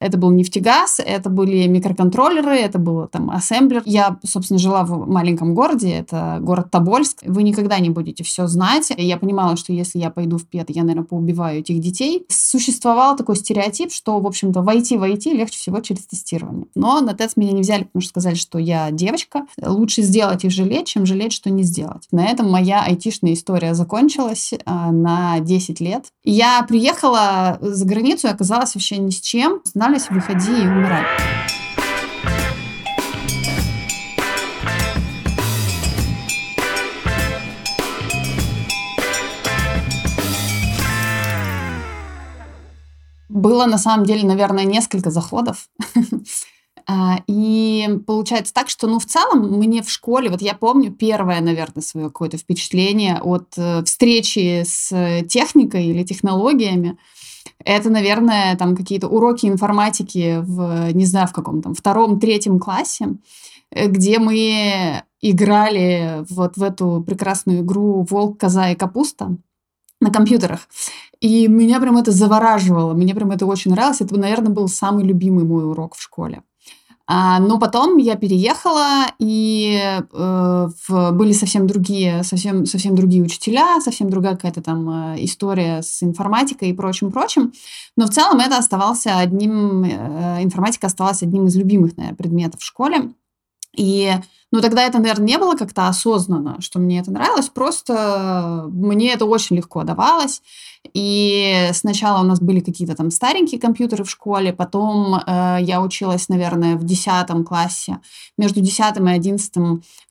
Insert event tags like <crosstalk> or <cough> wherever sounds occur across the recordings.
Это был нефтегаз, это были микроконтроллеры, это был там ассемблер. Я, собственно, жила в маленьком городе, это город Тобольск. Вы никогда не будете все знать. Я понимала, что если я пойду в ПЕТ, я, наверное, поубиваю этих детей. Существовал такой стереотип, что, в общем-то, войти в IT легче всего через тестирование. Но на тест меня не взяли, потому что сказали, что я девочка. Лучше сделать и жалеть, чем жалеть, что не сделать. На этом моя айтишная история закончилась а, на 10 лет. Я приехала за границу и оказалась вообще ни с чем. Знали останавливайся, выходи и умирай. Было на самом деле, наверное, несколько заходов. <laughs> А, и получается так, что, ну, в целом, мне в школе, вот я помню первое, наверное, свое какое-то впечатление от э, встречи с техникой или технологиями. Это, наверное, там какие-то уроки информатики в, не знаю, в каком там, втором, третьем классе, э, где мы играли вот в эту прекрасную игру «Волк, коза и капуста» на компьютерах. И меня прям это завораживало, мне прям это очень нравилось. Это, наверное, был самый любимый мой урок в школе. А, но потом я переехала, и э, в, были совсем другие, совсем, совсем другие учителя, совсем другая какая-то там э, история с информатикой и прочим-прочим. Но в целом это оставался одним, э, информатика оставалась одним из любимых наверное, предметов в школе. И ну, тогда это, наверное, не было как-то осознанно, что мне это нравилось, просто мне это очень легко давалось. И сначала у нас были какие-то там старенькие компьютеры в школе, потом э, я училась, наверное, в 10 классе. Между 10 и 11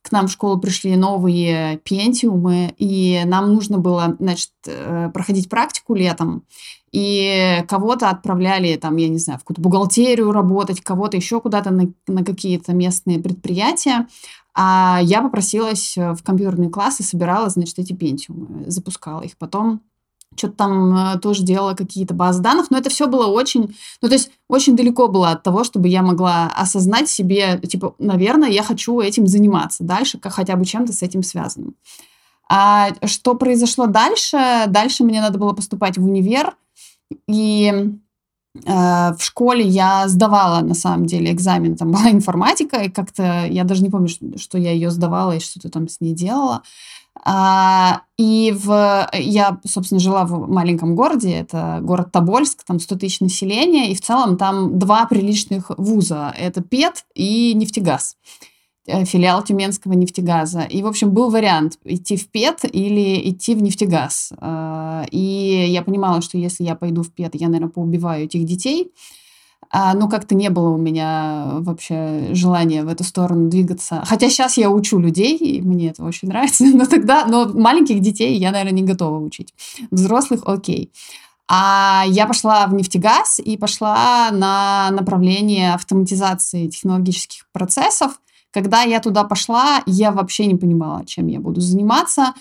к нам в школу пришли новые пентиумы, и нам нужно было, значит, э, проходить практику летом. И кого-то отправляли, там, я не знаю, в какую-то бухгалтерию работать, кого-то еще куда-то на, на какие-то местные предприятия. А я попросилась в компьютерный класс и собирала, значит, эти пентиумы, запускала их. Потом что-то там э, тоже делала какие-то базы данных, но это все было очень, ну, то есть очень далеко было от того, чтобы я могла осознать себе, типа, наверное, я хочу этим заниматься дальше, как хотя бы чем-то с этим связанным. А что произошло дальше? Дальше мне надо было поступать в универ, и э, в школе я сдавала, на самом деле, экзамен, там была информатика, и как-то, я даже не помню, что, я ее сдавала и что-то там с ней делала. А, и в, я, собственно, жила в маленьком городе, это город Тобольск, там 100 тысяч населения, и в целом там два приличных вуза, это ПЕТ и нефтегаз. Э, филиал Тюменского нефтегаза. И, в общем, был вариант идти в ПЕТ или идти в нефтегаз. Э, и я понимала, что если я пойду в ПЕТ, я, наверное, поубиваю этих детей. А, ну, как-то не было у меня вообще желания в эту сторону двигаться. Хотя сейчас я учу людей, и мне это очень нравится, <laughs> но тогда, но маленьких детей я, наверное, не готова учить. Взрослых окей. А я пошла в нефтегаз и пошла на направление автоматизации технологических процессов. Когда я туда пошла, я вообще не понимала, чем я буду заниматься.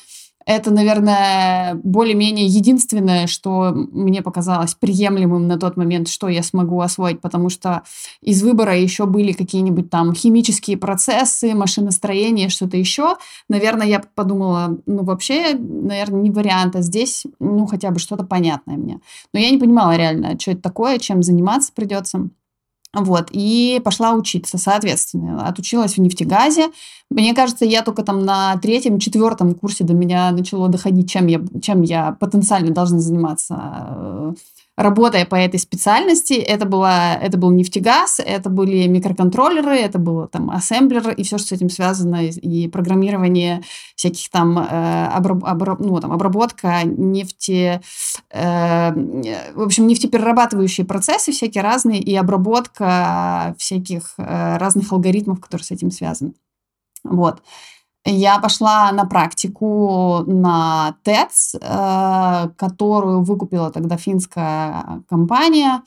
Это, наверное, более-менее единственное, что мне показалось приемлемым на тот момент, что я смогу освоить, потому что из выбора еще были какие-нибудь там химические процессы, машиностроение, что-то еще. Наверное, я подумала, ну, вообще, наверное, не вариант, а здесь, ну, хотя бы что-то понятное мне. Но я не понимала реально, что это такое, чем заниматься придется. Вот, и пошла учиться, соответственно. Отучилась в нефтегазе. Мне кажется, я только там на третьем, четвертом курсе до меня начало доходить, чем я, чем я потенциально должна заниматься э, работая по этой специальности, это, была, это был нефтегаз, это были микроконтроллеры, это было там ассемблер и все, что с этим связано, и программирование всяких там, э, обраб, обраб, ну, там обработка нефти, э, в общем, нефтеперерабатывающие процессы всякие разные и обработка всяких э, разных алгоритмов, которые с этим связаны. Вот. Я пошла на практику на ТЭЦ, которую выкупила тогда финская компания.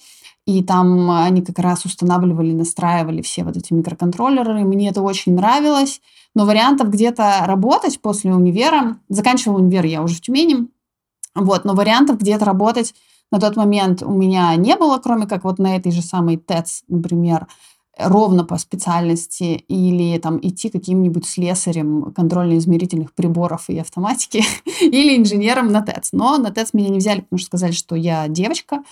И там они как раз устанавливали, настраивали все вот эти микроконтроллеры. Мне это очень нравилось. Но вариантов где-то работать после универа... Заканчивала универ я уже в Тюмени. Вот, но вариантов где-то работать на тот момент у меня не было, кроме как вот на этой же самой ТЭЦ, например. Ровно по специальности или там идти каким-нибудь слесарем контрольно-измерительных приборов и автоматики <laughs> или инженером на ТЭЦ. Но на ТЭЦ меня не взяли, потому что сказали, что я девочка.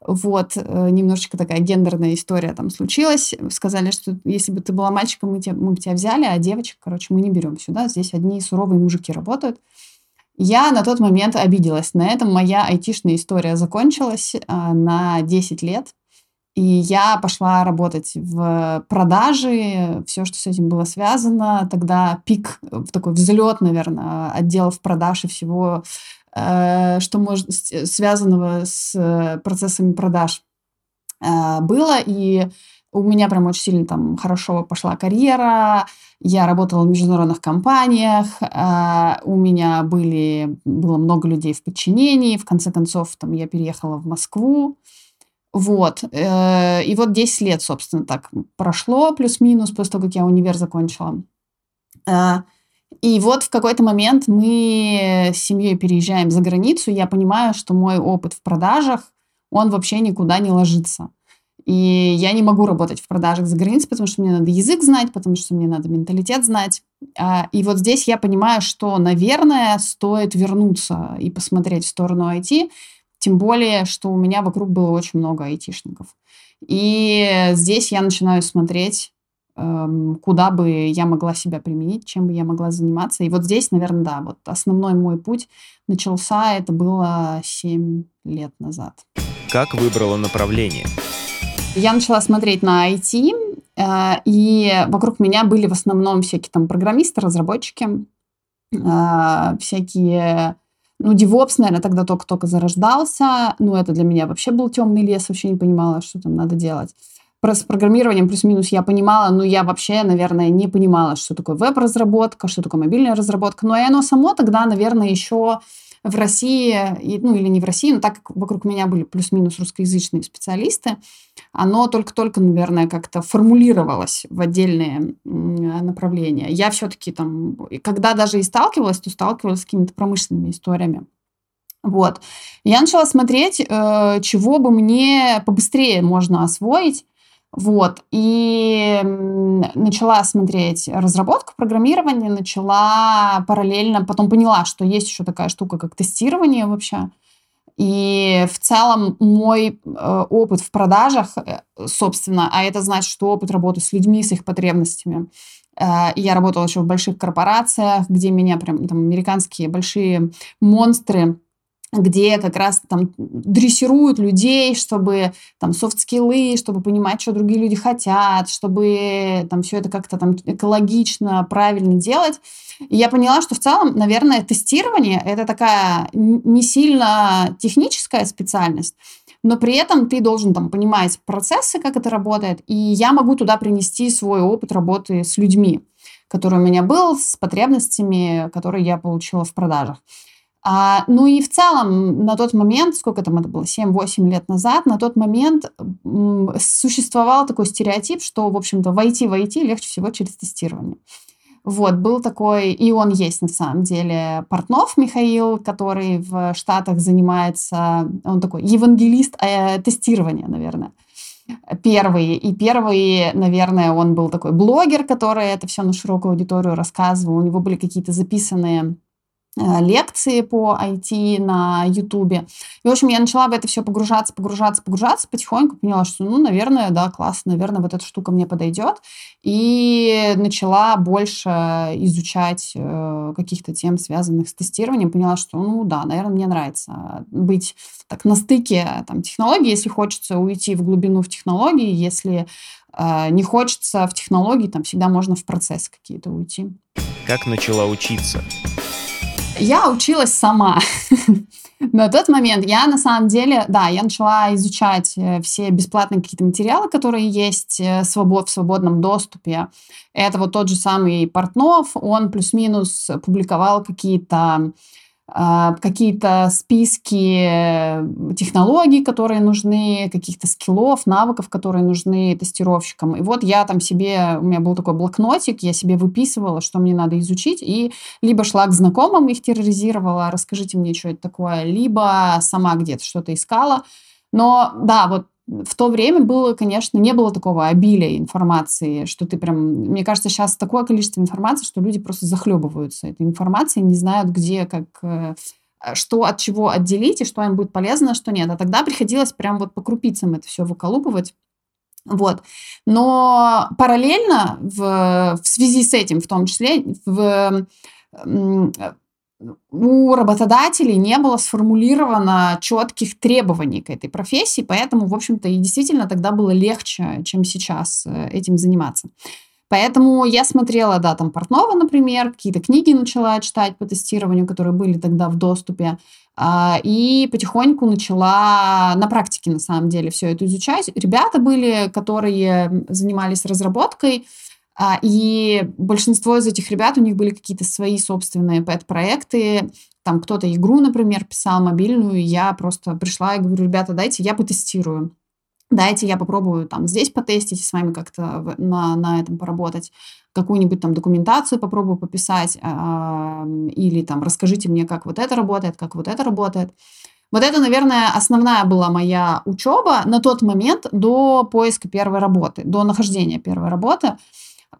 Вот, э, немножечко такая гендерная история там случилась. Сказали, что если бы ты была мальчиком, мы, тебя, мы бы тебя взяли, а девочек, короче, мы не берем сюда. Здесь одни суровые мужики работают. Я на тот момент обиделась. На этом моя айтишная история закончилась а, на 10 лет. И я пошла работать в продаже, все, что с этим было связано. Тогда пик, в такой взлет, наверное, отделов продаж и всего, э, что может связанного с процессами продаж э, было. И у меня прям очень сильно там хорошо пошла карьера. Я работала в международных компаниях. Э, у меня были, было много людей в подчинении. В конце концов, там я переехала в Москву. Вот. Э, и вот 10 лет, собственно, так прошло, плюс-минус, после того, как я универ закончила. Э, и вот в какой-то момент мы с семьей переезжаем за границу, я понимаю, что мой опыт в продажах, он вообще никуда не ложится. И я не могу работать в продажах за границей, потому что мне надо язык знать, потому что мне надо менталитет знать. А, и вот здесь я понимаю, что, наверное, стоит вернуться и посмотреть в сторону IT, тем более, что у меня вокруг было очень много айтишников. И здесь я начинаю смотреть, эм, куда бы я могла себя применить, чем бы я могла заниматься. И вот здесь, наверное, да, вот основной мой путь начался, это было 7 лет назад. Как выбрала направление? Я начала смотреть на IT, э, и вокруг меня были в основном всякие там программисты, разработчики, э, всякие ну, DevOps, наверное, тогда только-только зарождался. Ну, это для меня вообще был темный лес, вообще не понимала, что там надо делать. Про с программированием плюс-минус я понимала, но я вообще, наверное, не понимала, что такое веб-разработка, что такое мобильная разработка. Но и оно само тогда, наверное, еще в России, ну или не в России, но так как вокруг меня были плюс-минус русскоязычные специалисты, оно только-только, наверное, как-то формулировалось в отдельные направления. Я все-таки там, когда даже и сталкивалась, то сталкивалась с какими-то промышленными историями. Вот. Я начала смотреть, э, чего бы мне побыстрее можно освоить, вот. И начала смотреть разработку, программирование, начала параллельно, потом поняла, что есть еще такая штука, как тестирование вообще. И в целом мой э, опыт в продажах, э, собственно, а это значит, что опыт работы с людьми, с их потребностями. Э, я работала еще в больших корпорациях, где меня прям там американские большие монстры где как раз там дрессируют людей, чтобы там софт-скиллы, чтобы понимать, что другие люди хотят, чтобы там все это как-то там экологично, правильно делать. И я поняла, что в целом, наверное, тестирование — это такая не сильно техническая специальность, но при этом ты должен там понимать процессы, как это работает, и я могу туда принести свой опыт работы с людьми, который у меня был, с потребностями, которые я получила в продажах. А, ну и в целом на тот момент, сколько там это было, 7-8 лет назад, на тот момент существовал такой стереотип, что, в общем-то, войти в IT легче всего через тестирование. Вот, был такой, и он есть на самом деле, Портнов Михаил, который в Штатах занимается, он такой евангелист э, тестирования, наверное первый. И первый, наверное, он был такой блогер, который это все на широкую аудиторию рассказывал. У него были какие-то записанные лекции по IT на Ютубе. И, в общем, я начала в это все погружаться, погружаться, погружаться, потихоньку поняла, что, ну, наверное, да, классно, наверное, вот эта штука мне подойдет. И начала больше изучать э, каких-то тем, связанных с тестированием. Поняла, что, ну, да, наверное, мне нравится быть так на стыке там, технологий, если хочется уйти в глубину в технологии, если э, не хочется в технологии, там всегда можно в процесс какие-то уйти. Как начала учиться? Я училась сама. <laughs> На тот момент я на самом деле, да, я начала изучать э, все бесплатные какие-то материалы, которые есть э, в свободном доступе. Это вот тот же самый Портнов, он плюс-минус публиковал какие-то какие-то списки технологий, которые нужны, каких-то скиллов, навыков, которые нужны тестировщикам. И вот я там себе, у меня был такой блокнотик, я себе выписывала, что мне надо изучить, и либо шла к знакомым, их терроризировала, расскажите мне, что это такое, либо сама где-то что-то искала. Но да, вот в то время было, конечно, не было такого обилия информации, что ты прям... Мне кажется, сейчас такое количество информации, что люди просто захлебываются этой информацией, не знают, где, как э, что от чего отделить, и что им будет полезно, а что нет. А тогда приходилось прям вот по крупицам это все выколупывать. Вот. Но параллельно в, в связи с этим, в том числе, в, у работодателей не было сформулировано четких требований к этой профессии, поэтому, в общем-то, и действительно тогда было легче, чем сейчас э, этим заниматься. Поэтому я смотрела, да, там Портнова, например, какие-то книги начала читать по тестированию, которые были тогда в доступе, а, и потихоньку начала на практике, на самом деле, все это изучать. Ребята были, которые занимались разработкой, и большинство из этих ребят, у них были какие-то свои собственные пэт-проекты. Там кто-то игру, например, писал мобильную, и я просто пришла и говорю, ребята, дайте я потестирую. Дайте я попробую там здесь потестить, с вами как-то на, на этом поработать, какую-нибудь там документацию попробую пописать, э, или там расскажите мне, как вот это работает, как вот это работает. Вот это, наверное, основная была моя учеба на тот момент до поиска первой работы, до нахождения первой работы.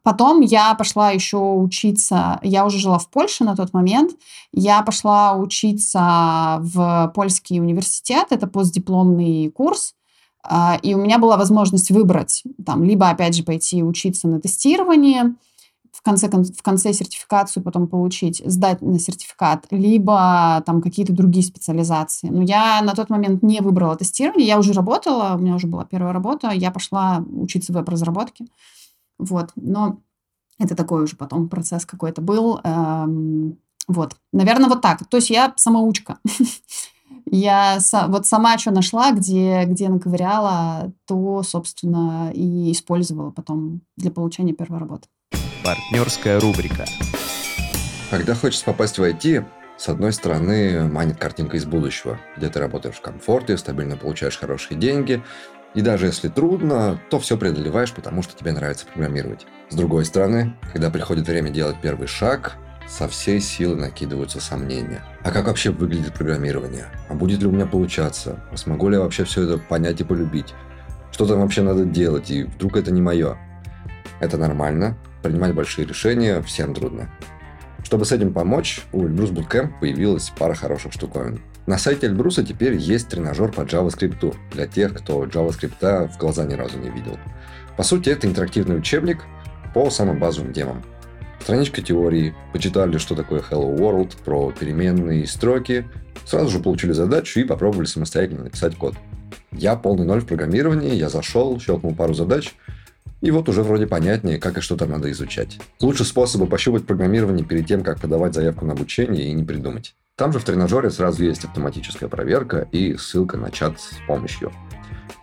Потом я пошла еще учиться, я уже жила в Польше на тот момент, я пошла учиться в польский университет, это постдипломный курс, а, и у меня была возможность выбрать, там, либо, опять же, пойти учиться на тестирование, в конце, в конце сертификацию потом получить, сдать на сертификат, либо там какие-то другие специализации. Но я на тот момент не выбрала тестирование, я уже работала, у меня уже была первая работа, я пошла учиться веб-разработке. Вот. Но это такой уже потом процесс какой-то был. Эм, вот. Наверное, вот так. То есть я самоучка. <laughs> Я вот сама что нашла, где, где наковыряла, то, собственно, и использовала потом для получения первой работы. Партнерская рубрика. Когда хочется попасть в IT, с одной стороны, манит картинка из будущего, где ты работаешь в комфорте, стабильно получаешь хорошие деньги, и даже если трудно, то все преодолеваешь, потому что тебе нравится программировать. С другой стороны, когда приходит время делать первый шаг, со всей силы накидываются сомнения. А как вообще выглядит программирование? А будет ли у меня получаться? А смогу ли я вообще все это понять и полюбить? Что там вообще надо делать? И вдруг это не мое? Это нормально. Принимать большие решения всем трудно. Чтобы с этим помочь, у Эльбрус Bootcamp появилась пара хороших штуковин. На сайте Эльбруса теперь есть тренажер по JavaScript для тех, кто JavaScript в глаза ни разу не видел. По сути, это интерактивный учебник по самым базовым темам. Страничка теории, почитали, что такое Hello World, про переменные строки, сразу же получили задачу и попробовали самостоятельно написать код. Я полный ноль в программировании, я зашел, щелкнул пару задач, и вот уже вроде понятнее, как и что там надо изучать. Лучше способа пощупать программирование перед тем, как подавать заявку на обучение и не придумать. Там же в тренажере сразу есть автоматическая проверка и ссылка на чат с помощью.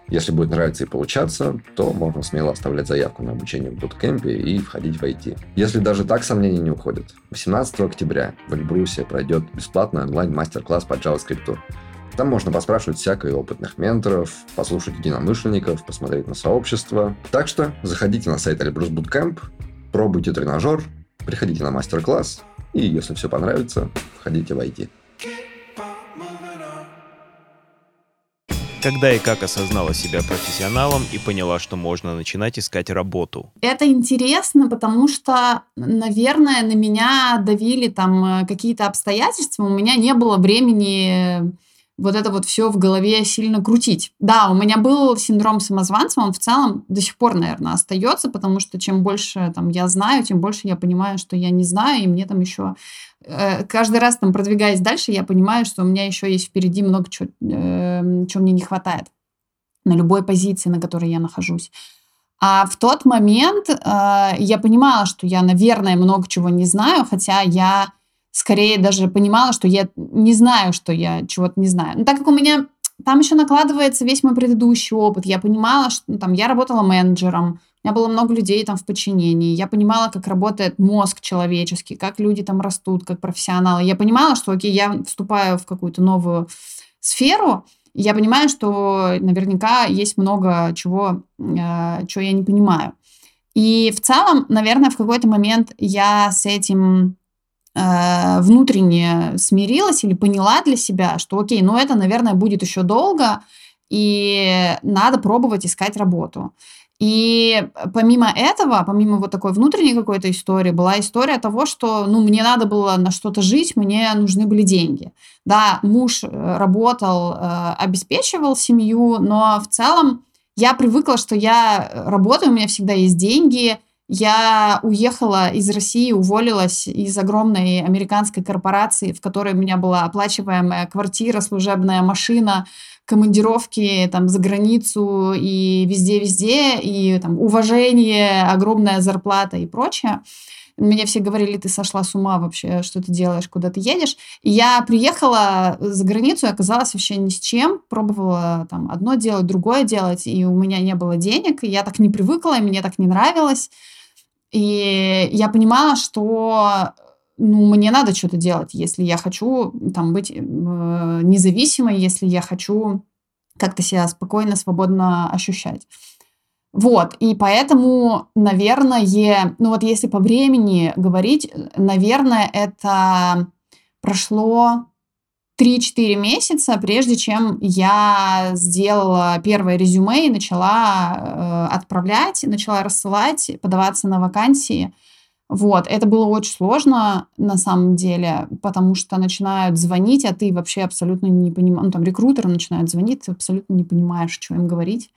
Если будет нравиться и получаться, то можно смело оставлять заявку на обучение в буткемпе и входить в IT. Если даже так сомнения не уходят, 18 октября в Эльбрусе пройдет бесплатный онлайн-мастер-класс по JavaScript. Там можно поспрашивать всякое опытных менторов, послушать единомышленников, посмотреть на сообщество. Так что заходите на сайт Эльбрус Bootcamp, пробуйте тренажер, приходите на мастер-класс и если все понравится, входите в IT. Когда и как осознала себя профессионалом и поняла, что можно начинать искать работу? Это интересно, потому что, наверное, на меня давили там э, какие-то обстоятельства. У меня не было времени вот это вот все в голове сильно крутить. Да, у меня был синдром самозванца, он в целом до сих пор, наверное, остается, потому что чем больше там я знаю, тем больше я понимаю, что я не знаю, и мне там еще э, каждый раз там продвигаясь дальше, я понимаю, что у меня еще есть впереди много чего, э, чего мне не хватает на любой позиции, на которой я нахожусь. А в тот момент э, я понимала, что я, наверное, много чего не знаю, хотя я скорее даже понимала, что я не знаю, что я чего-то не знаю. Но так как у меня там еще накладывается весь мой предыдущий опыт, я понимала, что ну, там я работала менеджером, у меня было много людей там в подчинении, я понимала, как работает мозг человеческий, как люди там растут, как профессионалы. Я понимала, что, окей, я вступаю в какую-то новую сферу, я понимаю, что наверняка есть много чего, э, чего я не понимаю. И в целом, наверное, в какой-то момент я с этим э, внутренне смирилась или поняла для себя, что окей, ну это, наверное, будет еще долго, и надо пробовать искать работу. И помимо этого, помимо вот такой внутренней какой-то истории, была история того, что, ну, мне надо было на что-то жить, мне нужны были деньги. Да, муж э, работал, э, обеспечивал семью, но в целом я привыкла, что я работаю, у меня всегда есть деньги, я уехала из России, уволилась из огромной американской корпорации, в которой у меня была оплачиваемая квартира, служебная машина, командировки там за границу и везде-везде, и там уважение, огромная зарплата и прочее. Мне все говорили, ты сошла с ума вообще, что ты делаешь, куда ты едешь. И я приехала за границу и оказалась вообще ни с чем. Пробовала там одно делать, другое делать, и у меня не было денег, и я так не привыкла, и мне так не нравилось. И я понимала, что ну, мне надо что-то делать, если я хочу там быть э, независимой, если я хочу как-то себя спокойно, свободно ощущать. Вот, и поэтому, наверное, ну вот если по времени говорить, наверное, это прошло 3-4 месяца, прежде чем я сделала первое резюме и начала э, отправлять, начала рассылать, подаваться на вакансии. Вот, это было очень сложно на самом деле, потому что начинают звонить, а ты вообще абсолютно не понимаешь, ну там рекрутеры начинают звонить, ты абсолютно не понимаешь, что им говорить,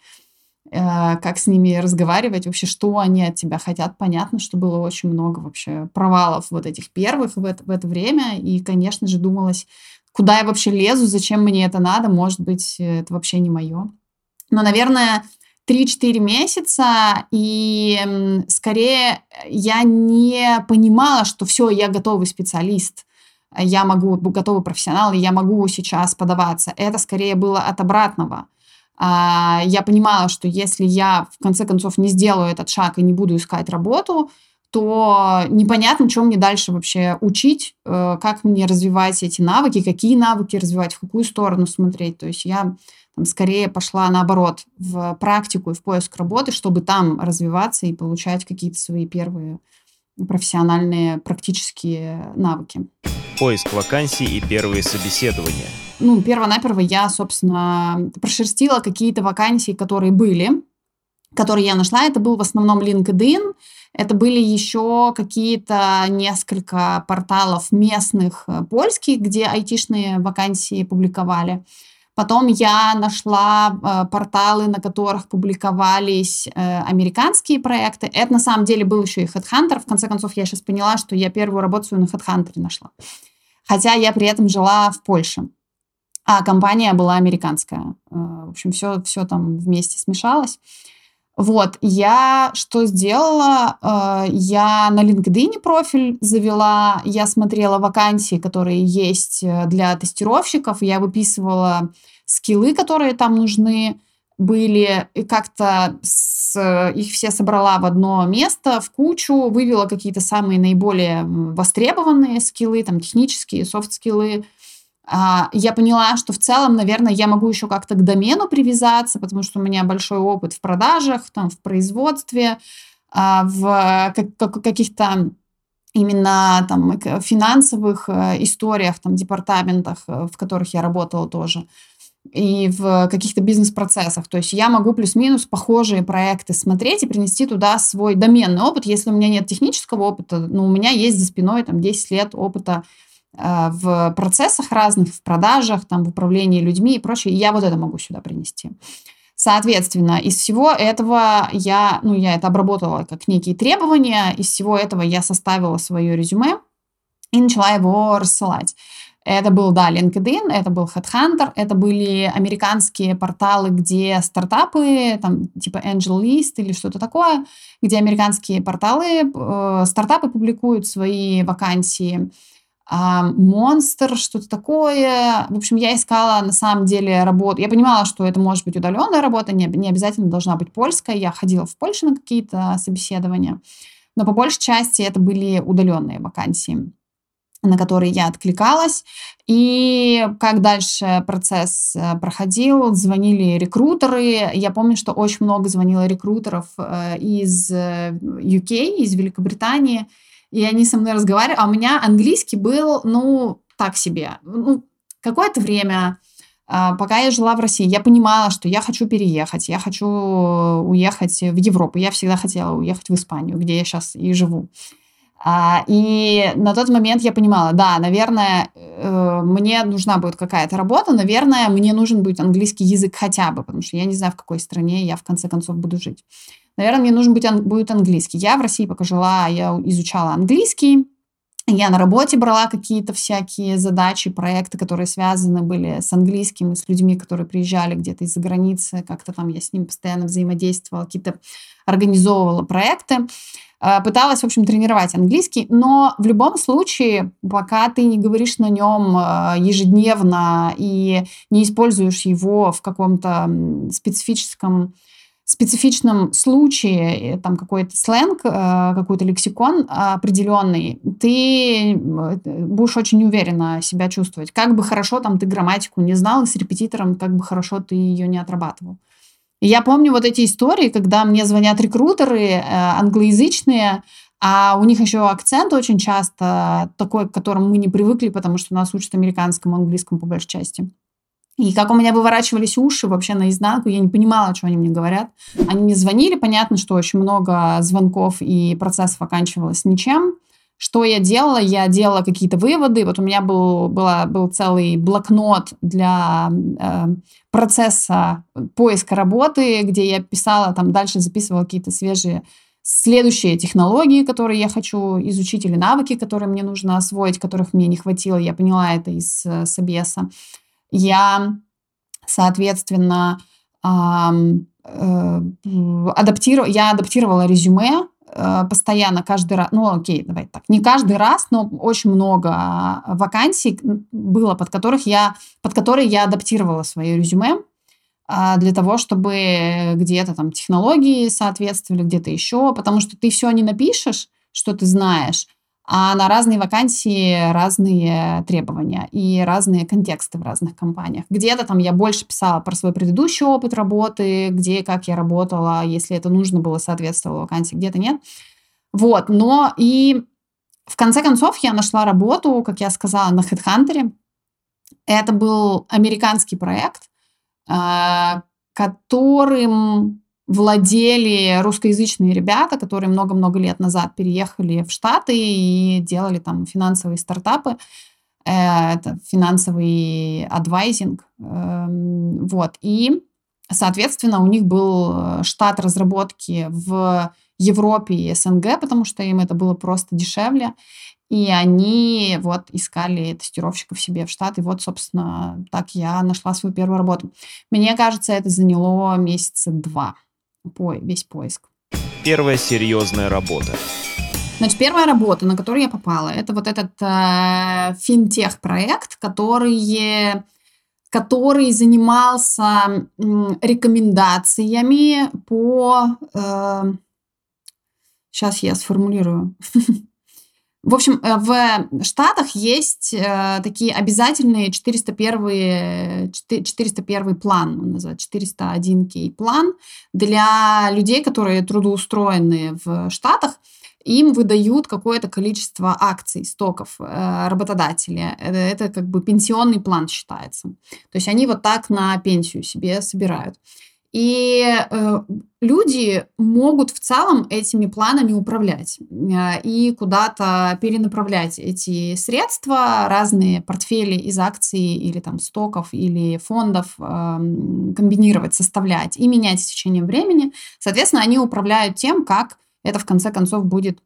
э, как с ними разговаривать, вообще, что они от тебя хотят. Понятно, что было очень много вообще провалов вот этих первых в это, в это время, и, конечно же, думалось, куда я вообще лезу, зачем мне это надо, может быть, это вообще не мое. Но, наверное, 3-4 месяца, и скорее я не понимала, что все, я готовый специалист, я могу, готовый профессионал, и я могу сейчас подаваться. Это скорее было от обратного. А, я понимала, что если я в конце концов не сделаю этот шаг и не буду искать работу, то непонятно, чем мне дальше вообще учить, э, как мне развивать эти навыки, какие навыки развивать, в какую сторону смотреть. То есть я там, скорее пошла наоборот в практику и в поиск работы, чтобы там развиваться и получать какие-то свои первые профессиональные практические навыки. Поиск вакансий и первые собеседования. Ну, перво-наперво я, собственно, прошерстила какие-то вакансии, которые были, которые я нашла. Это был в основном LinkedIn, это были еще какие-то несколько порталов местных э, польских, где айтишные вакансии публиковали. Потом я нашла э, порталы, на которых публиковались э, американские проекты. Это на самом деле был еще и HeadHunter. В конце концов, я сейчас поняла, что я первую работу свою на HeadHunter нашла. Хотя я при этом жила в Польше. А компания была американская. Э, в общем, все, все там вместе смешалось. Вот, я что сделала? Э, я на LinkedIn профиль завела, я смотрела вакансии, которые есть э, для тестировщиков, я выписывала скиллы, которые там нужны были, и как-то с, их все собрала в одно место, в кучу, вывела какие-то самые наиболее востребованные скиллы, там технические, софт-скиллы, я поняла, что в целом, наверное, я могу еще как-то к домену привязаться, потому что у меня большой опыт в продажах, там, в производстве, а, в каких-то именно там финансовых э, историях, там, департаментах, э, в которых я работала тоже, и в каких-то бизнес-процессах. То есть я могу плюс-минус похожие проекты смотреть и принести туда свой доменный опыт. Если у меня нет технического опыта, но у меня есть за спиной там 10 лет опыта а, в процессах разных, в продажах, там, в управлении людьми и прочее. И я вот это могу сюда принести. Соответственно, из всего этого я, ну, я это обработала как некие требования, из всего этого я составила свое резюме и начала его рассылать. Это был, да, LinkedIn, это был HeadHunter, это были американские порталы, где стартапы, там, типа Angel List или что-то такое, где американские порталы, э, стартапы публикуют свои вакансии монстр, что-то такое. В общем, я искала на самом деле работу. Я понимала, что это может быть удаленная работа, не, не обязательно должна быть польская. Я ходила в Польшу на какие-то собеседования, но по большей части это были удаленные вакансии на которые я откликалась. И как дальше процесс э, проходил, звонили рекрутеры. Я помню, что очень много звонило рекрутеров э, из UK, э, из Великобритании, и они со мной разговаривали, а у меня английский был, ну, так себе. Ну, какое-то время А, пока я жила в России, я понимала, что я хочу переехать, я хочу уехать в Европу. Я всегда хотела уехать в Испанию, где я сейчас и живу. А, и на тот момент я понимала, да, наверное, э, мне нужна будет какая-то работа, наверное, мне нужен будет английский язык хотя бы, потому что я не знаю, в какой стране я в конце концов буду жить. Наверное, мне нужен будет английский. Я в России пока жила, я изучала английский, я на работе брала какие-то всякие задачи, проекты, которые связаны были с английским и с людьми, которые приезжали где-то из-за границы. Как-то там я с ними постоянно взаимодействовала, какие-то организовывала проекты. А, пыталась, в общем, тренировать английский, но в любом случае, пока ты не говоришь на нем а, ежедневно и не используешь его в каком-то специфическом специфичном случае, там какой-то сленг, э, какой-то лексикон определенный, ты будешь очень уверенно себя чувствовать. Как бы хорошо там ты грамматику не знал, с репетитором как бы хорошо ты ее не отрабатывал. И я помню вот эти истории, когда мне звонят рекрутеры э, англоязычные, а у них еще акцент очень часто такой, к которому мы не привыкли, потому что нас учат американскому, английскому по большей части. И как у меня выворачивались уши вообще наизнанку, я не понимала, что они мне говорят. Они мне звонили, понятно, что очень много звонков и процессов оканчивалось ничем. Что я делала? Я делала какие-то выводы. Вот у меня был, была, был целый блокнот для э, процесса поиска работы, где я писала, там дальше записывала какие-то свежие следующие технологии, которые я хочу изучить, или навыки, которые мне нужно освоить, которых мне не хватило. Я поняла это из э, Собеса. Я, соответственно, э, адаптиров... я адаптировала резюме э, постоянно каждый раз, ну окей, давай так, не каждый раз, но очень много вакансий было, под которых я, под которые я адаптировала свое резюме а, для того, чтобы где-то там технологии соответствовали, где-то еще, потому что ты все не напишешь, что ты знаешь, а на разные вакансии разные требования и разные контексты в разных компаниях. Где-то там я больше писала про свой предыдущий опыт работы, где и как я работала, если это нужно было, соответствовало вакансии, где-то нет. Вот, но и в конце концов я нашла работу, как я сказала, на HeadHunter. Это был американский проект, а, которым владели русскоязычные ребята, которые много-много лет назад переехали в Штаты и делали там финансовые стартапы. Э, это финансовый адвайзинг. Эм, вот. И, соответственно, у них был э, штат разработки в Европе и СНГ, потому что им это было просто дешевле. И они вот искали тестировщиков себе в штат. И вот, собственно, так я нашла свою первую работу. Мне кажется, это заняло месяца два по, весь поиск. Первая серьезная работа. Значит, первая работа, на которую я попала, это вот этот э, финтех-проект, который, который занимался э, рекомендациями по... Э, сейчас я сформулирую. <laughs> В общем, э, в Штатах есть э, такие обязательные 401, 401 план, он называется 401 кей план для людей, которые трудоустроены в Штатах. Им выдают какое-то количество акций, стоков э, работодателя. Это, это как бы пенсионный план считается. То есть они вот так на пенсию себе собирают. И э, люди могут в целом этими планами управлять э, и куда-то перенаправлять эти средства, разные портфели из акций или там стоков или фондов э, комбинировать, составлять и менять с течением времени. Соответственно, они управляют тем, как это в конце концов будет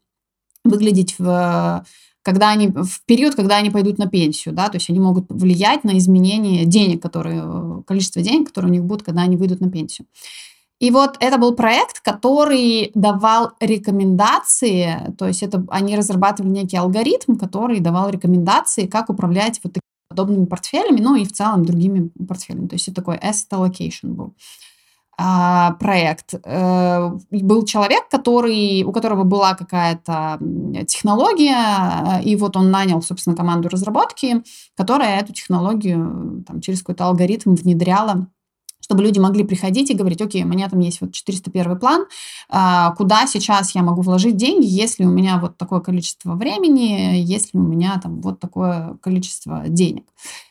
выглядеть в когда они, в период, когда они пойдут на пенсию, да, то есть они могут влиять на изменение денег, которые, количество денег, которые у них будут, когда они выйдут на пенсию. И вот это был проект, который давал рекомендации, то есть это они разрабатывали некий алгоритм, который давал рекомендации, как управлять вот такими подобными портфелями, ну и в целом другими портфелями. То есть это такой asset allocation был. А, проект. Э, был человек, который, у которого была какая-то технология, и вот он нанял, собственно, команду разработки, которая эту технологию там, через какой-то алгоритм внедряла чтобы люди могли приходить и говорить, окей, у меня там есть вот 401 план, а, куда сейчас я могу вложить деньги, если у меня вот такое количество времени, если у меня там вот такое количество денег.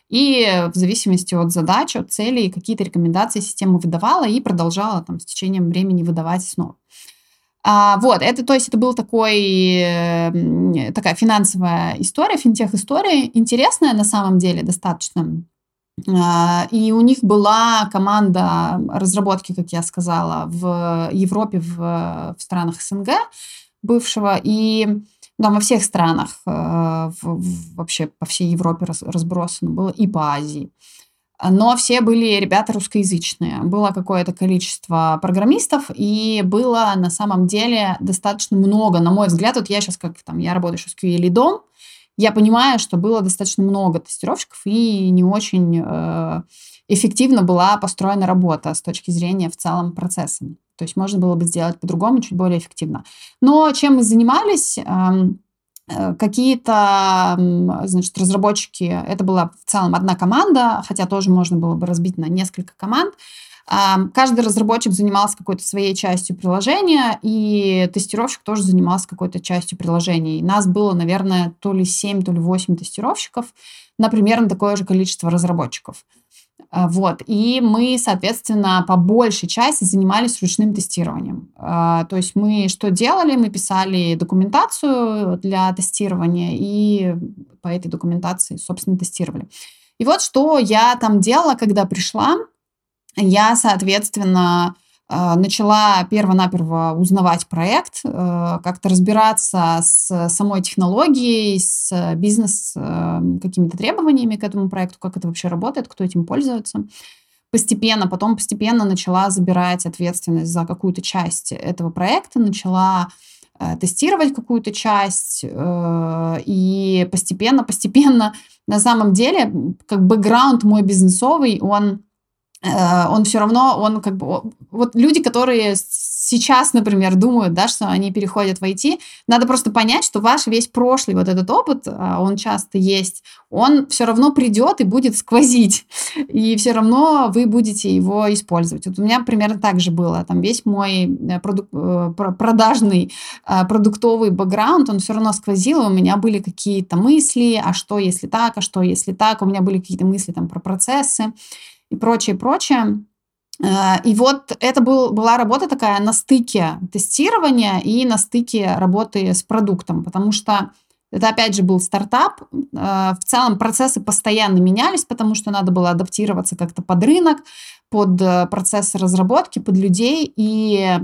И в зависимости от задач, от целей, какие-то рекомендации система выдавала и продолжала там с течением времени выдавать снова. А, вот, это, то есть, это был такой, такая финансовая история, финтех-история, интересная на самом деле достаточно. А, и у них была команда разработки, как я сказала, в Европе, в, в странах СНГ бывшего, и да, во всех странах, э, вообще по всей Европе раз, разбросано было, и по Азии. Но все были ребята русскоязычные. Было какое-то количество программистов, и было на самом деле достаточно много, на мой взгляд, вот я сейчас как там, я работаю сейчас с QA дом, я понимаю, что было достаточно много тестировщиков, и не очень э, эффективно была построена работа с точки зрения в целом процесса. То есть можно было бы сделать по-другому, чуть более эффективно. Но чем мы занимались? Эм, э, какие-то, значит, разработчики, это была в целом одна команда, хотя тоже можно было бы разбить на несколько команд. Каждый разработчик занимался какой-то своей частью приложения, и тестировщик тоже занимался какой-то частью приложения. И нас было, наверное, то ли 7, то ли 8 тестировщиков на примерно такое же количество разработчиков. А, вот. И мы, соответственно, по большей части занимались ручным тестированием. А, то есть мы что делали? Мы писали документацию для тестирования и по этой документации, собственно, тестировали. И вот что я там делала, когда пришла. Я, соответственно, начала перво-наперво узнавать проект, э, как-то разбираться с самой технологией, с бизнес э, какими-то требованиями к этому проекту, как это вообще работает, кто этим пользуется. Постепенно, потом постепенно начала забирать ответственность за какую-то часть этого проекта, начала э, тестировать какую-то часть, и постепенно, постепенно, на самом деле, как бэкграунд мой бизнесовый, он Э, он все равно, он как бы... Вот люди, которые сейчас, например, думают, да, что они переходят в IT, надо просто понять, что ваш весь прошлый вот этот опыт, а, он часто есть, он все равно придет и будет сквозить. И все равно вы будете его использовать. Вот у меня примерно так же было. Там весь мой э, продук... Э, продажный продуктовый бэкграунд, он все равно сквозил, у меня были какие-то мысли, а что если так, а что если так, у меня были какие-то мысли там про процессы и прочее, прочее. Э, и вот это был, была работа такая на стыке тестирования и на стыке работы с продуктом, потому что это, опять же, был стартап. Э, в целом процессы постоянно менялись, потому что надо было адаптироваться как-то под рынок, под э, процессы разработки, под людей. И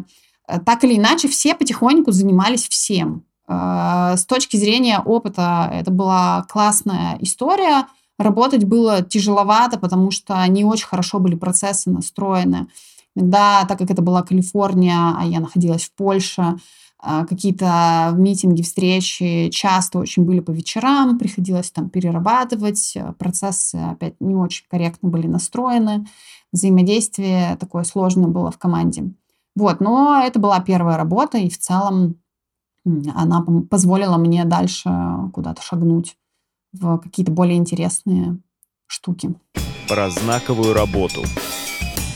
так или иначе все потихоньку занимались всем. С точки зрения опыта это была классная история – Работать было тяжеловато, потому что не очень хорошо были процессы настроены. Иногда, так как это была Калифорния, а я находилась в Польше, а, какие-то митинги, встречи часто очень были по вечерам, приходилось там перерабатывать, процессы опять не очень корректно были настроены, взаимодействие такое сложное было в команде. Вот, но это была первая работа, и в целом она позволила мне дальше куда-то шагнуть в какие-то более интересные штуки. Про знаковую работу.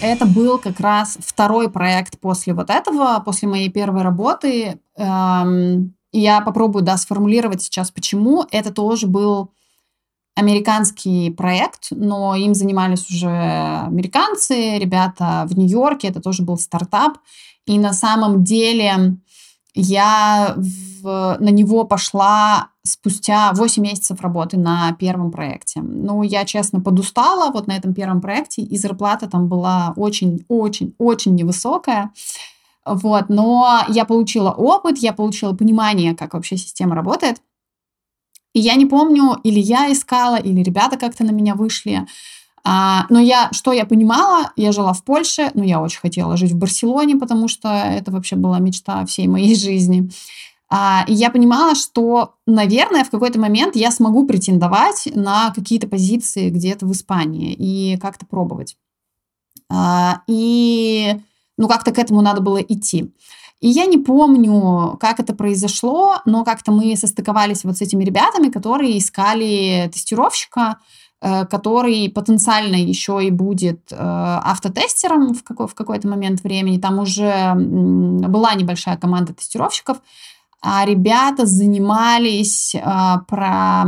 Это был как раз второй проект после вот этого, после моей первой работы. Эм, я попробую, да, сформулировать сейчас, почему. Это тоже был американский проект, но им занимались уже американцы, ребята в Нью-Йорке, это тоже был стартап. И на самом деле я в, на него пошла спустя 8 месяцев работы на первом проекте. Ну, я, честно, подустала вот на этом первом проекте, и зарплата там была очень-очень-очень невысокая. Вот, но я получила опыт, я получила понимание, как вообще система работает. И я не помню, или я искала, или ребята как-то на меня вышли. А, но я, что я понимала, я жила в Польше, но я очень хотела жить в Барселоне, потому что это вообще была мечта всей моей <laughs> жизни. А, и я понимала, что, наверное, в какой-то момент я смогу претендовать на какие-то позиции где-то в Испании и как-то пробовать. А, и, ну, как-то к этому надо было идти. И я не помню, как это произошло, но как-то мы состыковались вот с этими ребятами, которые искали тестировщика, э, который потенциально еще и будет э, автотестером в, какой- в какой-то момент времени. Там уже была небольшая команда тестировщиков, ребята занимались э, про...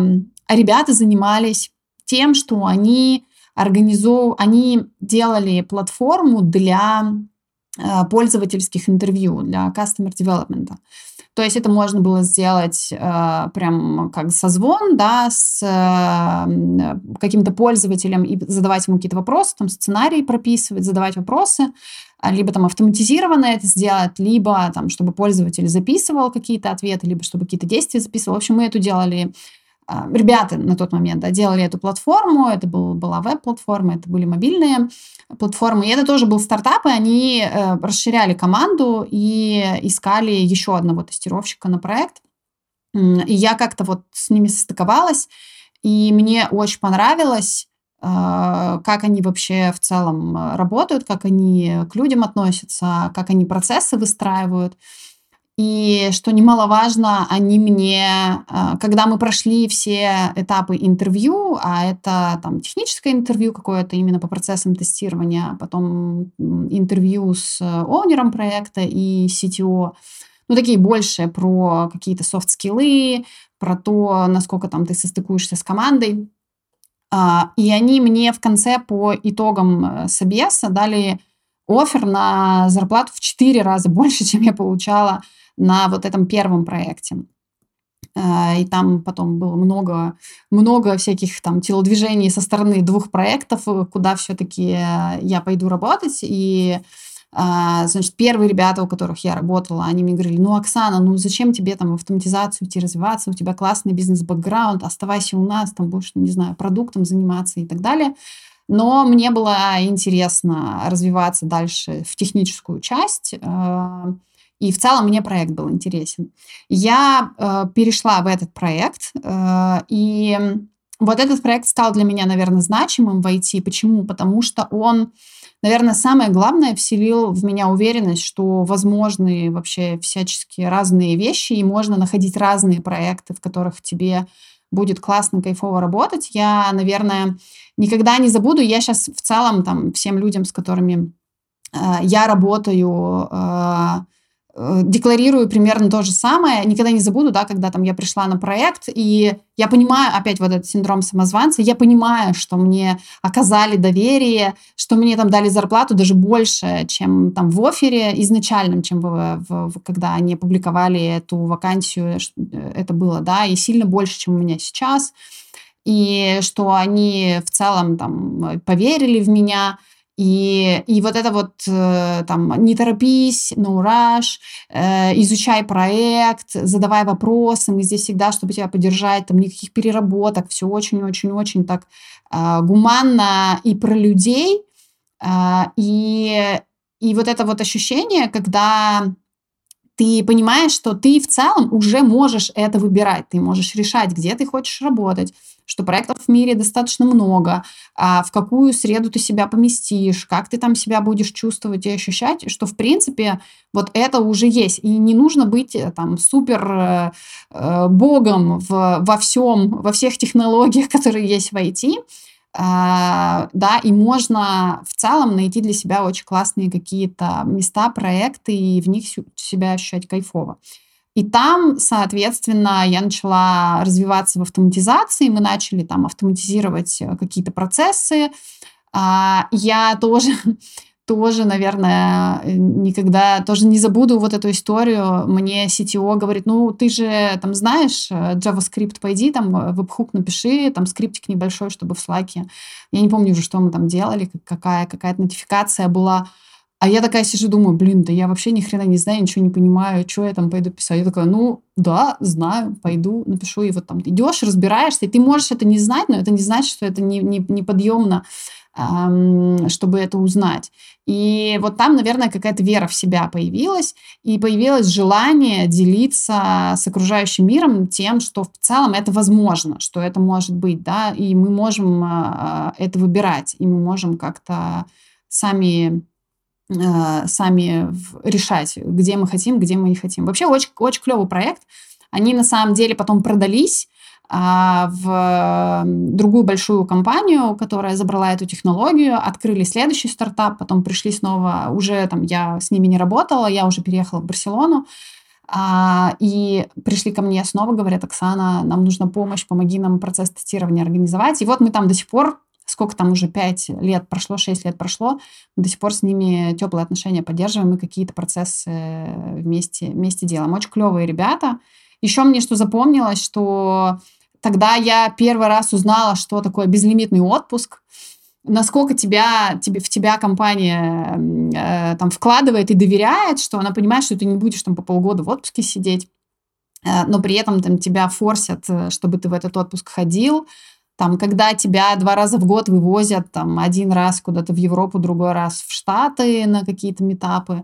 А ребята занимались тем, что они организов... они делали платформу для пользовательских интервью, для customer development. То есть это можно было сделать э, прям как созвон, да, с э, каким-то пользователем и задавать ему какие-то вопросы, там сценарий прописывать, задавать вопросы, а, либо там автоматизированно это сделать, либо там, чтобы пользователь записывал какие-то ответы, либо чтобы какие-то действия записывал. В общем, мы это делали ребята на тот момент да, делали эту платформу, это был, была веб-платформа, это были мобильные платформы, и это тоже был стартап, и они э, расширяли команду и искали еще одного тестировщика на проект. И я как-то вот с ними состыковалась, и мне очень понравилось, э, как они вообще в целом э, работают, как они к людям относятся, как они процессы выстраивают. И что немаловажно, они мне, а, когда мы прошли все этапы интервью, а это там техническое интервью какое-то именно по процессам тестирования, а потом интервью с оунером проекта и CTO, ну, такие больше про какие-то софт-скиллы, про то, насколько там ты состыкуешься с командой. А, и они мне в конце по итогам э, собеса дали офер на зарплату в 4 раза больше, <laughs> чем я получала на вот этом первом проекте. Э, и там потом было много, много всяких там телодвижений со стороны двух проектов, э, куда все-таки э, я пойду работать. И Значит, первые ребята, у которых я работала, они мне говорили, ну, Оксана, ну, зачем тебе там в автоматизацию идти развиваться, у тебя классный бизнес-бэкграунд, оставайся у нас, там будешь, не знаю, продуктом заниматься и так далее. Но мне было интересно развиваться дальше в техническую часть. И в целом мне проект был интересен. Я э, перешла в этот проект, э, и вот этот проект стал для меня, наверное, значимым в IT. Почему? Потому что он, наверное, самое главное, вселил в меня уверенность, что возможны вообще всяческие разные вещи, и можно находить разные проекты, в которых тебе будет классно, кайфово работать. Я, наверное, никогда не забуду. Я сейчас в целом там всем людям, с которыми э, я работаю, Э, декларирую примерно то же самое. Никогда не забуду, да, когда там я пришла на проект, и я понимаю, опять вот этот синдром самозванца, я понимаю, что мне оказали доверие, что мне там дали зарплату даже больше, чем там в офере изначальном, чем в, в, когда они опубликовали эту вакансию, э, это было, да, и сильно больше, чем у меня сейчас, и что они в целом там поверили в меня, и, и вот это вот э, там не торопись, no rush, э, изучай проект, задавай вопросы, мы здесь всегда, чтобы тебя поддержать, там никаких переработок, все очень-очень-очень так э, гуманно и про людей. И, и вот это вот ощущение, когда ты понимаешь, что ты в целом уже можешь это выбирать, ты можешь решать, где ты хочешь работать, что проектов в мире достаточно много, а в какую среду ты себя поместишь, как ты там себя будешь чувствовать и ощущать, что в принципе вот это уже есть. И не нужно быть э, там супер э, э, богом в, во всем, во всех технологиях, <laughs> которые есть в IT, Uh, да, и можно в целом найти для себя очень классные какие-то места, проекты и в них себя ощущать кайфово. И там, соответственно, я начала развиваться в автоматизации, мы начали там автоматизировать э, какие-то процессы. А, я тоже <laughs> тоже, наверное, никогда тоже не забуду вот эту историю. Мне CTO говорит, ну, ты же там знаешь э, JavaScript, пойди там э, веб-хук напиши, там скриптик небольшой, чтобы в Slack. Я не помню уже, что мы там делали, какая, какая-то нотификация была. А я такая сижу, думаю, блин, да я вообще ни хрена не знаю, ничего не понимаю, что я там пойду писать. Я такая, ну, да, знаю, пойду, напишу. И вот там идешь, разбираешься, и ты можешь это не знать, но это не значит, что это не, не, неподъемно, эм, чтобы это узнать. И вот там, наверное, какая-то вера в себя появилась, и появилось желание делиться с окружающим миром тем, что в целом это возможно, что это может быть, да, и мы можем э, это выбирать, и мы можем как-то сами сами решать, где мы хотим, где мы не хотим. Вообще очень, очень клевый проект. Они на самом деле потом продались, а, в другую большую компанию, которая забрала эту технологию, открыли следующий стартап, потом пришли снова, уже там я с ними не работала, я уже переехала в Барселону, а, и пришли ко мне снова, говорят, Оксана, нам нужна помощь, помоги нам процесс тестирования организовать. И вот мы там до сих пор, сколько там уже, 5 лет прошло, 6 лет прошло, мы до сих пор с ними теплые отношения поддерживаем, мы какие-то процессы вместе, вместе делаем. Очень клевые ребята. Еще мне что запомнилось, что тогда я первый раз узнала, что такое безлимитный отпуск, насколько тебя, тебе, в тебя компания э, там вкладывает и доверяет, что она понимает, что ты не будешь там по полгода в отпуске сидеть, э, но при этом там тебя форсят, э, чтобы ты в этот отпуск ходил, там, когда тебя два раза в год вывозят, там, один раз куда-то в Европу, другой раз в Штаты на какие-то метапы,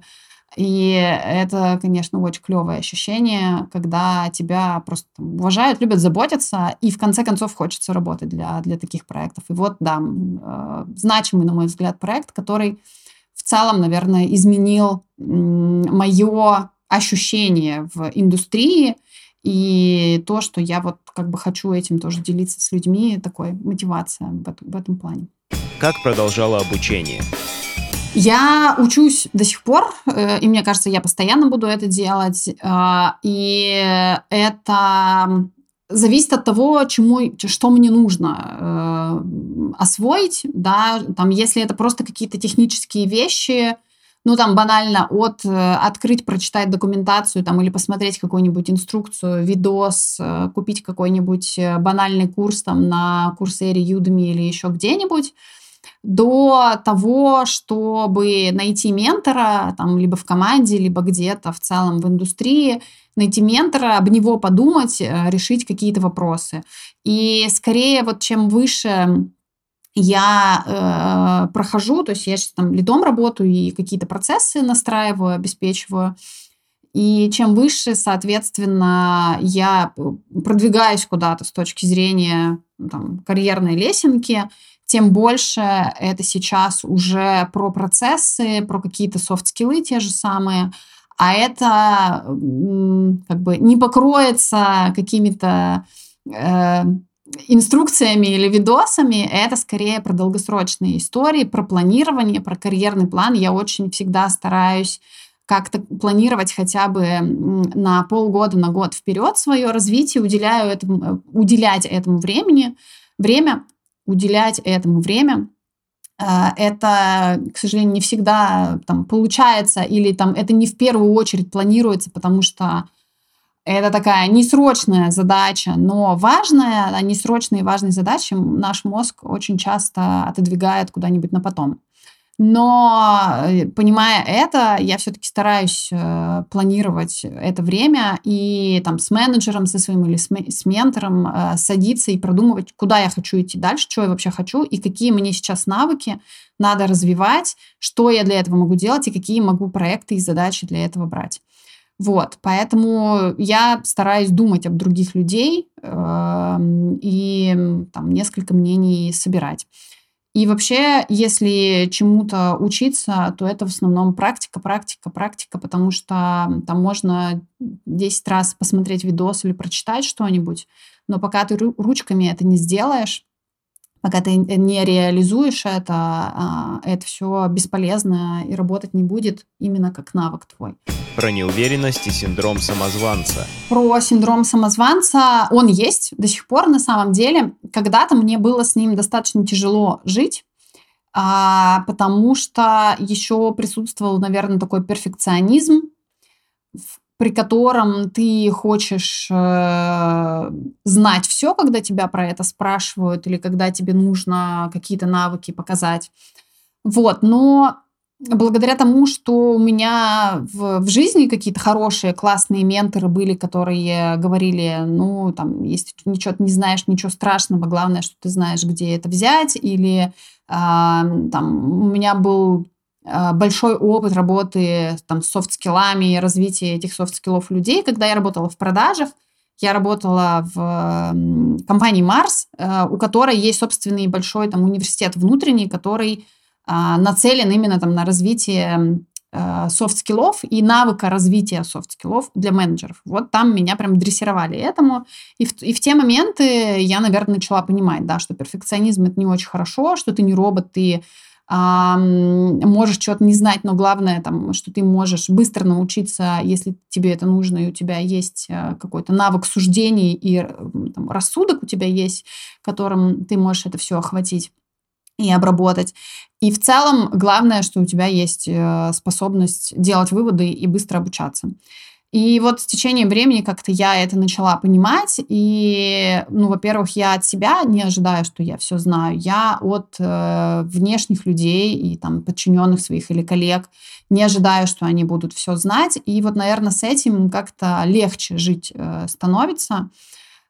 и это, конечно, очень клевое ощущение, когда тебя просто уважают, любят заботиться, и в конце концов хочется работать для, для таких проектов. И вот, да, э, значимый, на мой взгляд, проект, который в целом, наверное, изменил мое ощущение в индустрии, и то, что я вот как бы хочу этим тоже делиться с людьми, такой мотивация в этом, в этом плане. Как продолжала обучение? Я учусь до сих пор, э, и мне кажется, я постоянно буду это делать. Э, и это зависит от того, чему, что мне нужно э, освоить, да, там, если это просто какие-то технические вещи, ну, там, банально от открыть, прочитать документацию, там, или посмотреть какую-нибудь инструкцию, видос, купить какой-нибудь банальный курс, там, на курсере Udemy или еще где-нибудь, до того, чтобы найти ментора, там, либо в команде, либо где-то в целом в индустрии, найти ментора, об него подумать, э, решить какие-то вопросы. И скорее вот чем выше я э, прохожу, то есть я сейчас там лидом работаю и какие-то процессы настраиваю, обеспечиваю, и чем выше, соответственно, я продвигаюсь куда-то с точки зрения там, карьерной лесенки, тем больше это сейчас уже про процессы, про какие-то софт-скиллы те же самые, а это как бы не покроется какими-то э, инструкциями или видосами, это скорее про долгосрочные истории, про планирование, про карьерный план. Я очень всегда стараюсь как-то планировать хотя бы на полгода, на год вперед свое развитие, уделяю этому, э, уделять этому времени, время, уделять этому время. Э, это, к сожалению, не всегда там, получается или там, это не в первую очередь планируется, потому что это такая несрочная задача, но важная, а несрочные и важные задачи наш мозг очень часто отодвигает куда-нибудь на потом. Но э, понимая это, я все-таки стараюсь э, планировать это время и там с менеджером со своим или с, с ментором э, садиться и продумывать, куда я хочу идти дальше, что я вообще хочу и какие мне сейчас навыки надо развивать, что я для этого могу делать и какие могу проекты и задачи для этого брать. Вот, поэтому я стараюсь думать об других людей э, и там несколько мнений собирать. И вообще, если чему-то учиться, то это в основном практика, практика, практика, потому что там можно 10 раз посмотреть видос или прочитать что-нибудь, но пока ты ручками это не сделаешь, пока ты не реализуешь это, а, это все бесполезно и работать не будет именно как навык твой. Про неуверенность и синдром самозванца. Про синдром самозванца он есть до сих пор на самом деле. Когда-то мне было с ним достаточно тяжело жить, а, потому что еще присутствовал, наверное, такой перфекционизм, при котором ты хочешь э, знать все, когда тебя про это спрашивают, или когда тебе нужно какие-то навыки показать. Вот, но благодаря тому, что у меня в, в жизни какие-то хорошие, классные менторы были, которые говорили, ну, там, если ты ничего не знаешь, ничего страшного, главное, что ты знаешь, где это взять, или э, там, у меня был большой опыт работы там, с софт-скиллами, развития этих софт-скиллов людей. Когда я работала в продажах, я работала в компании Mars, э, у которой есть собственный большой там, университет внутренний, который а, нацелен именно там, на развитие софт-скиллов и навыка развития софт-скиллов для менеджеров. Вот там меня прям дрессировали этому. И в, и в те моменты я, наверное, начала понимать, да, что перфекционизм — это не очень хорошо, что ты не робот, ты а, можешь что-то не знать, но главное, там, что ты можешь быстро научиться, если тебе это нужно, и у тебя есть э, какой-то навык суждений и там, рассудок у тебя есть, которым ты можешь это все охватить и обработать. И в целом главное, что у тебя есть э, способность делать выводы и быстро обучаться. И вот с течением времени как-то я это начала понимать. И, ну, во-первых, я от себя не ожидаю, что я все знаю. Я от э, внешних людей и там подчиненных своих или коллег не ожидаю, что они будут все знать. И вот, наверное, с этим как-то легче жить э, становится.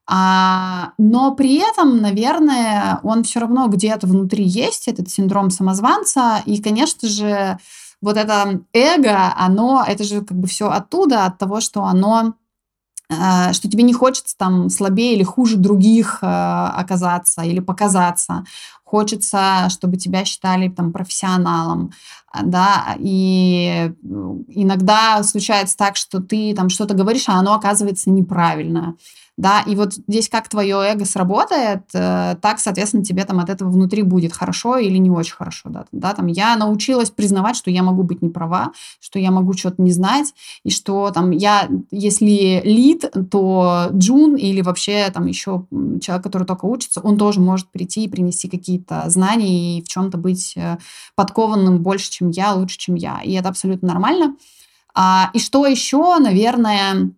А, но при этом, наверное, он все равно где-то внутри есть, этот синдром самозванца. И, конечно же, вот это эго, оно, это же как бы все оттуда, от того, что оно э, что тебе не хочется там слабее или хуже других э, оказаться или показаться. Хочется, чтобы тебя считали там профессионалом, да, и иногда случается так, что ты там что-то говоришь, а оно оказывается неправильно да, и вот здесь как твое эго сработает, э, так, соответственно, тебе там от этого внутри будет хорошо или не очень хорошо, да, да, там я научилась признавать, что я могу быть не права, что я могу что-то не знать, и что там я, если лид, то джун или вообще там еще человек, который только учится, он тоже может прийти и принести какие-то знания и в чем-то быть э, подкованным больше, чем я, лучше, чем я, и это абсолютно нормально. А, и что еще, наверное,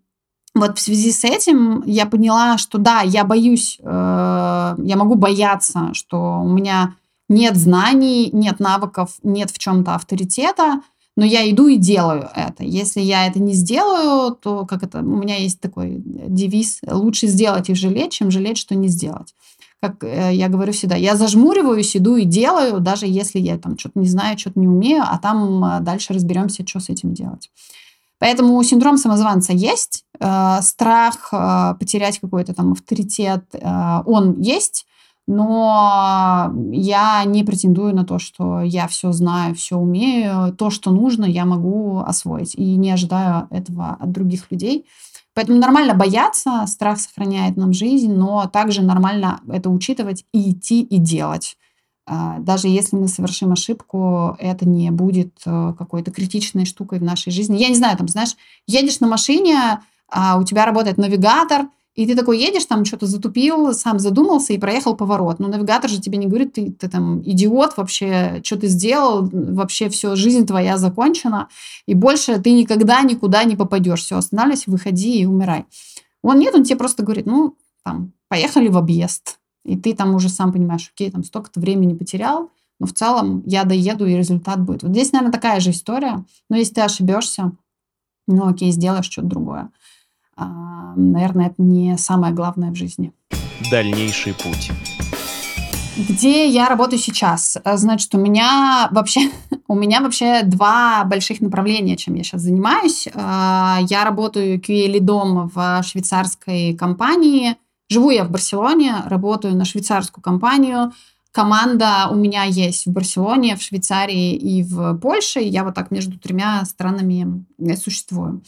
вот в связи с этим я поняла, что да, я боюсь, э, я могу бояться, что у меня нет знаний, нет навыков, нет в чем-то авторитета, но я иду и делаю это. Если я это не сделаю, то как это, у меня есть такой девиз: лучше сделать и жалеть, чем жалеть, что не сделать. Как э, я говорю всегда, я зажмуриваюсь, иду и делаю, даже если я там что-то не знаю, что-то не умею, а там э, дальше разберемся, что с этим делать. Поэтому синдром самозванца есть, э, страх потерять какой-то там авторитет, он есть, но я не претендую на то, что я все знаю, все умею, то, что нужно, я могу освоить, и не ожидаю этого от других людей. Поэтому нормально бояться, страх сохраняет нам жизнь, но также нормально это учитывать и идти и делать. А, даже если мы совершим ошибку, это не будет э, какой-то критичной штукой в нашей жизни. Я не знаю, там, знаешь, едешь на машине, а у тебя работает навигатор, и ты такой едешь, там что-то затупил, сам задумался и проехал поворот. Но навигатор же тебе не говорит, ты, ты там идиот вообще, что ты сделал, вообще все, жизнь твоя закончена, и больше ты никогда никуда не попадешь. Все, останавливайся, выходи и умирай. Он нет, он тебе просто говорит, ну, там, поехали в объезд и ты там уже сам понимаешь, окей, там столько-то времени потерял, но в целом я доеду, и результат будет. Вот здесь, наверное, такая же история. Но если ты ошибешься, ну окей, сделаешь что-то другое. А, наверное, это не самое главное в жизни. Дальнейший путь. Где я работаю сейчас? Значит, у меня вообще <laughs> у меня вообще два больших направления, чем я сейчас занимаюсь. А, я работаю QA-лидом в швейцарской компании, Живу я в Барселоне, работаю на швейцарскую компанию. Команда у меня есть в Барселоне, в Швейцарии и в Польше. Я вот так между тремя странами существую.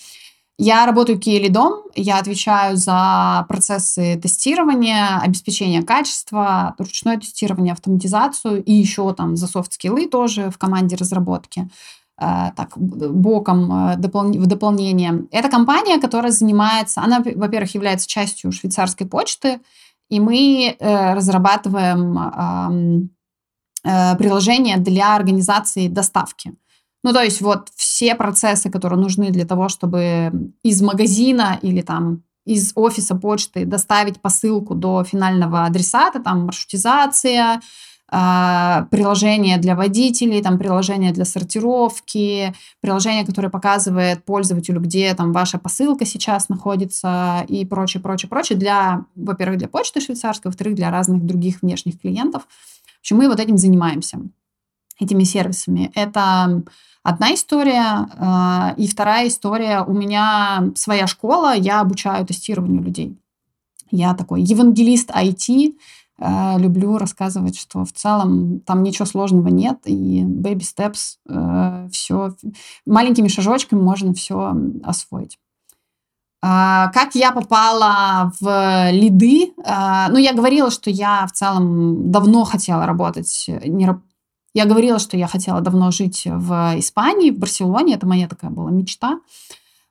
Я работаю киелидом, я отвечаю за процессы тестирования, обеспечения качества, ручное тестирование, автоматизацию и еще там за софт-скиллы тоже в команде разработки. Э, так, боком э, в дополнение. Это компания, которая занимается, она, во-первых, является частью швейцарской почты, и мы э, разрабатываем приложение для организации доставки. Ну, то есть вот все процессы, которые нужны для того, чтобы из магазина или там из офиса почты доставить посылку до финального адресата, там маршрутизация, а, приложение для водителей, там приложение для сортировки, приложение, которое показывает пользователю, где там ваша посылка сейчас находится и прочее, прочее, прочее, для, во-первых, для почты швейцарской, во-вторых, для разных других внешних клиентов. В общем, мы вот этим занимаемся, этими сервисами. Это одна история. А, и вторая история. У меня своя школа, я обучаю тестированию людей. Я такой евангелист IT, Э, люблю рассказывать, что в целом там ничего сложного нет, и baby steps, э, все, маленькими шажочками можно все освоить. А, как я попала в лиды? А, ну, я говорила, что я в целом давно хотела работать, не, я говорила, что я хотела давно жить в Испании, в Барселоне. Это моя такая была мечта.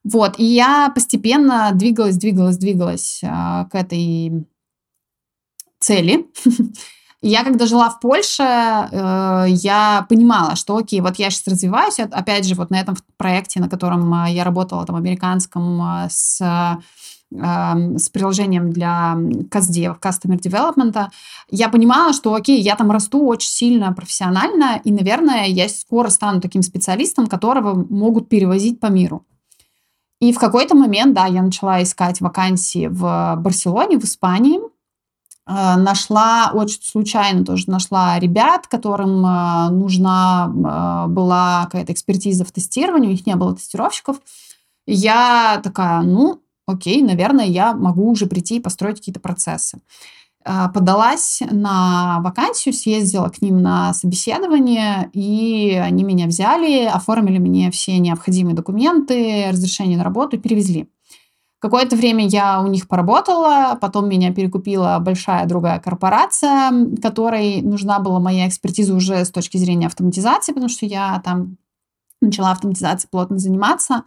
Вот, и я постепенно двигалась, двигалась, двигалась э, к этой цели. <laughs> Я, когда жила в Польше, э, я понимала, что, окей, вот я сейчас развиваюсь, опять же, вот на этом проекте, на котором э, я работала, там, американском, с с приложением для CastDev, Customer Development, я понимала, что, окей, я там расту очень сильно профессионально, и, наверное, я скоро стану таким специалистом, которого могут перевозить по миру. И в какой-то момент, да, я начала искать вакансии в Барселоне, в Испании, Э, нашла, очень случайно тоже нашла ребят, которым э, нужна э, была какая-то экспертиза в тестировании, у них не было тестировщиков. Я такая, ну, окей, наверное, я могу уже прийти и построить какие-то процессы. Подалась на вакансию, съездила к ним на собеседование, и они меня взяли, оформили мне все необходимые документы, разрешение на работу перевезли. Какое-то время я у них поработала, потом меня перекупила большая другая корпорация, которой нужна была моя экспертиза уже с точки зрения автоматизации, потому что я там начала автоматизацией плотно заниматься.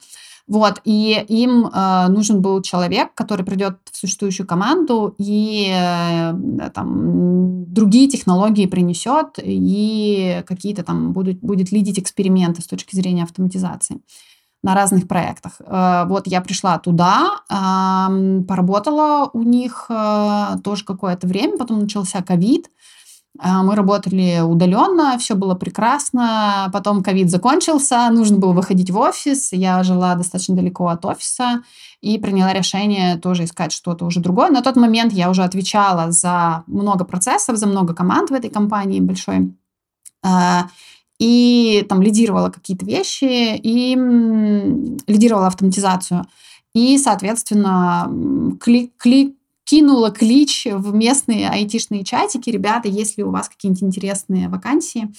Вот, и им э, нужен был человек, который придет в существующую команду и э, там другие технологии принесет и какие-то там будут, будет лидить эксперименты с точки зрения автоматизации на разных проектах. Э, вот я пришла туда, поработала у них э, тоже какое-то время, потом начался ковид, мы работали удаленно, все было прекрасно. Потом ковид закончился, нужно было выходить в офис. Я жила достаточно далеко от офиса и приняла решение тоже искать что-то уже другое. На тот момент я уже отвечала за много процессов, за много команд в этой компании большой и там лидировала какие-то вещи, и лидировала автоматизацию. И, соответственно, клик, клик, кинула клич в местные айтишные чатики. Ребята, если у вас какие-нибудь интересные вакансии,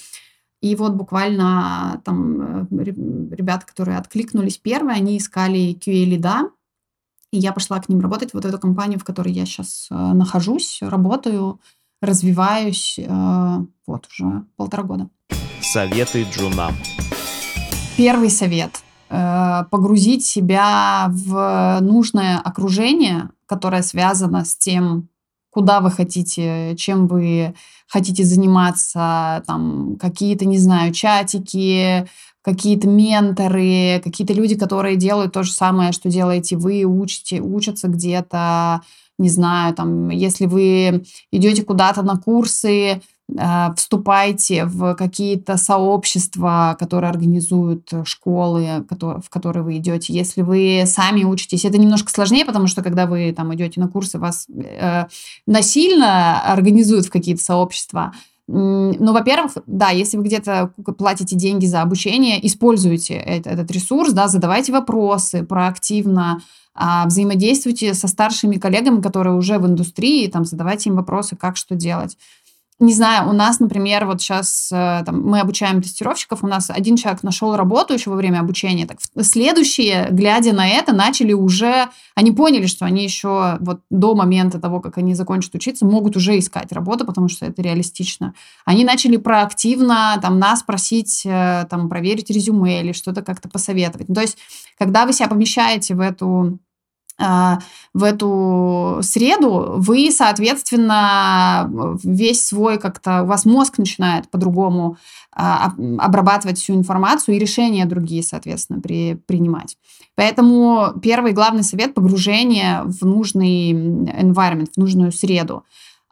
и вот буквально там э, ребята, которые откликнулись первые, они искали QA-лида, и я пошла к ним работать, вот эту компанию, в которой я сейчас э, нахожусь, работаю, развиваюсь, э, вот уже полтора года. Советы джунам. Первый совет э, погрузить себя в нужное окружение, которое связано с тем, куда вы хотите, чем вы хотите заниматься, там какие-то, не знаю, чатики, какие-то менторы, какие-то люди, которые делают то же самое, что делаете вы, учите, учатся где-то, не знаю, там, если вы идете куда-то на курсы, вступайте в какие-то сообщества, которые организуют школы, в которые вы идете. Если вы сами учитесь, это немножко сложнее, потому что когда вы там идете на курсы, вас э, насильно организуют в какие-то сообщества. Ну, во-первых, да, если вы где-то платите деньги за обучение, используйте этот, этот ресурс, да, задавайте вопросы проактивно, а, взаимодействуйте со старшими коллегами, которые уже в индустрии, там, задавайте им вопросы, как что делать не знаю, у нас, например, вот сейчас э, там, мы обучаем тестировщиков, у нас один человек нашел работу еще во время обучения, так следующие, глядя на это, начали уже, они поняли, что они еще вот до момента того, как они закончат учиться, могут уже искать работу, потому что это реалистично. Они начали проактивно там нас просить э, там проверить резюме или что-то как-то посоветовать. то есть, когда вы себя помещаете в эту в эту среду, вы, соответственно, весь свой как-то, у вас мозг начинает по-другому а, обрабатывать всю информацию и решения другие, соответственно, при, принимать. Поэтому первый главный совет – погружение в нужный environment, в нужную среду.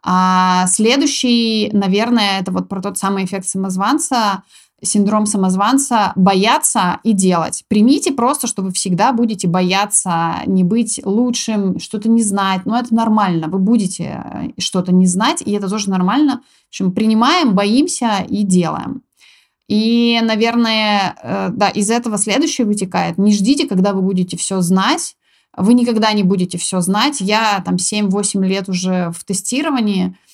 А следующий, наверное, это вот про тот самый эффект самозванца – синдром самозванца бояться и делать. Примите просто, что вы всегда будете бояться не быть лучшим, что-то не знать. Но это нормально. Вы будете э, что-то не знать, и это тоже нормально. В общем, принимаем, боимся и делаем. И, наверное, э, да, из этого следующее вытекает. Не ждите, когда вы будете все знать. Вы никогда не будете все знать. Я там 7-8 лет уже в тестировании –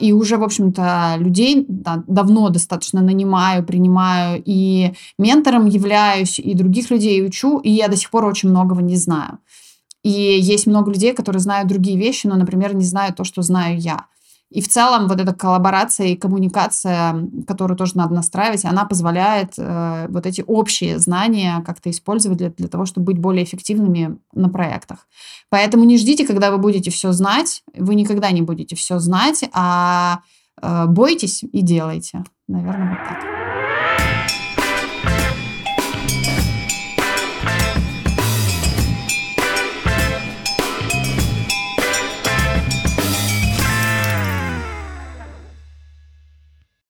и уже, в общем-то, людей да, давно достаточно нанимаю, принимаю, и ментором являюсь, и других людей учу, и я до сих пор очень многого не знаю. И есть много людей, которые знают другие вещи, но, например, не знают то, что знаю я. И в целом вот эта коллаборация и коммуникация, которую тоже надо настраивать, она позволяет э, вот эти общие знания как-то использовать для, для того, чтобы быть более эффективными на проектах. Поэтому не ждите, когда вы будете все знать. Вы никогда не будете все знать, а э, бойтесь и делайте. Наверное, вот так.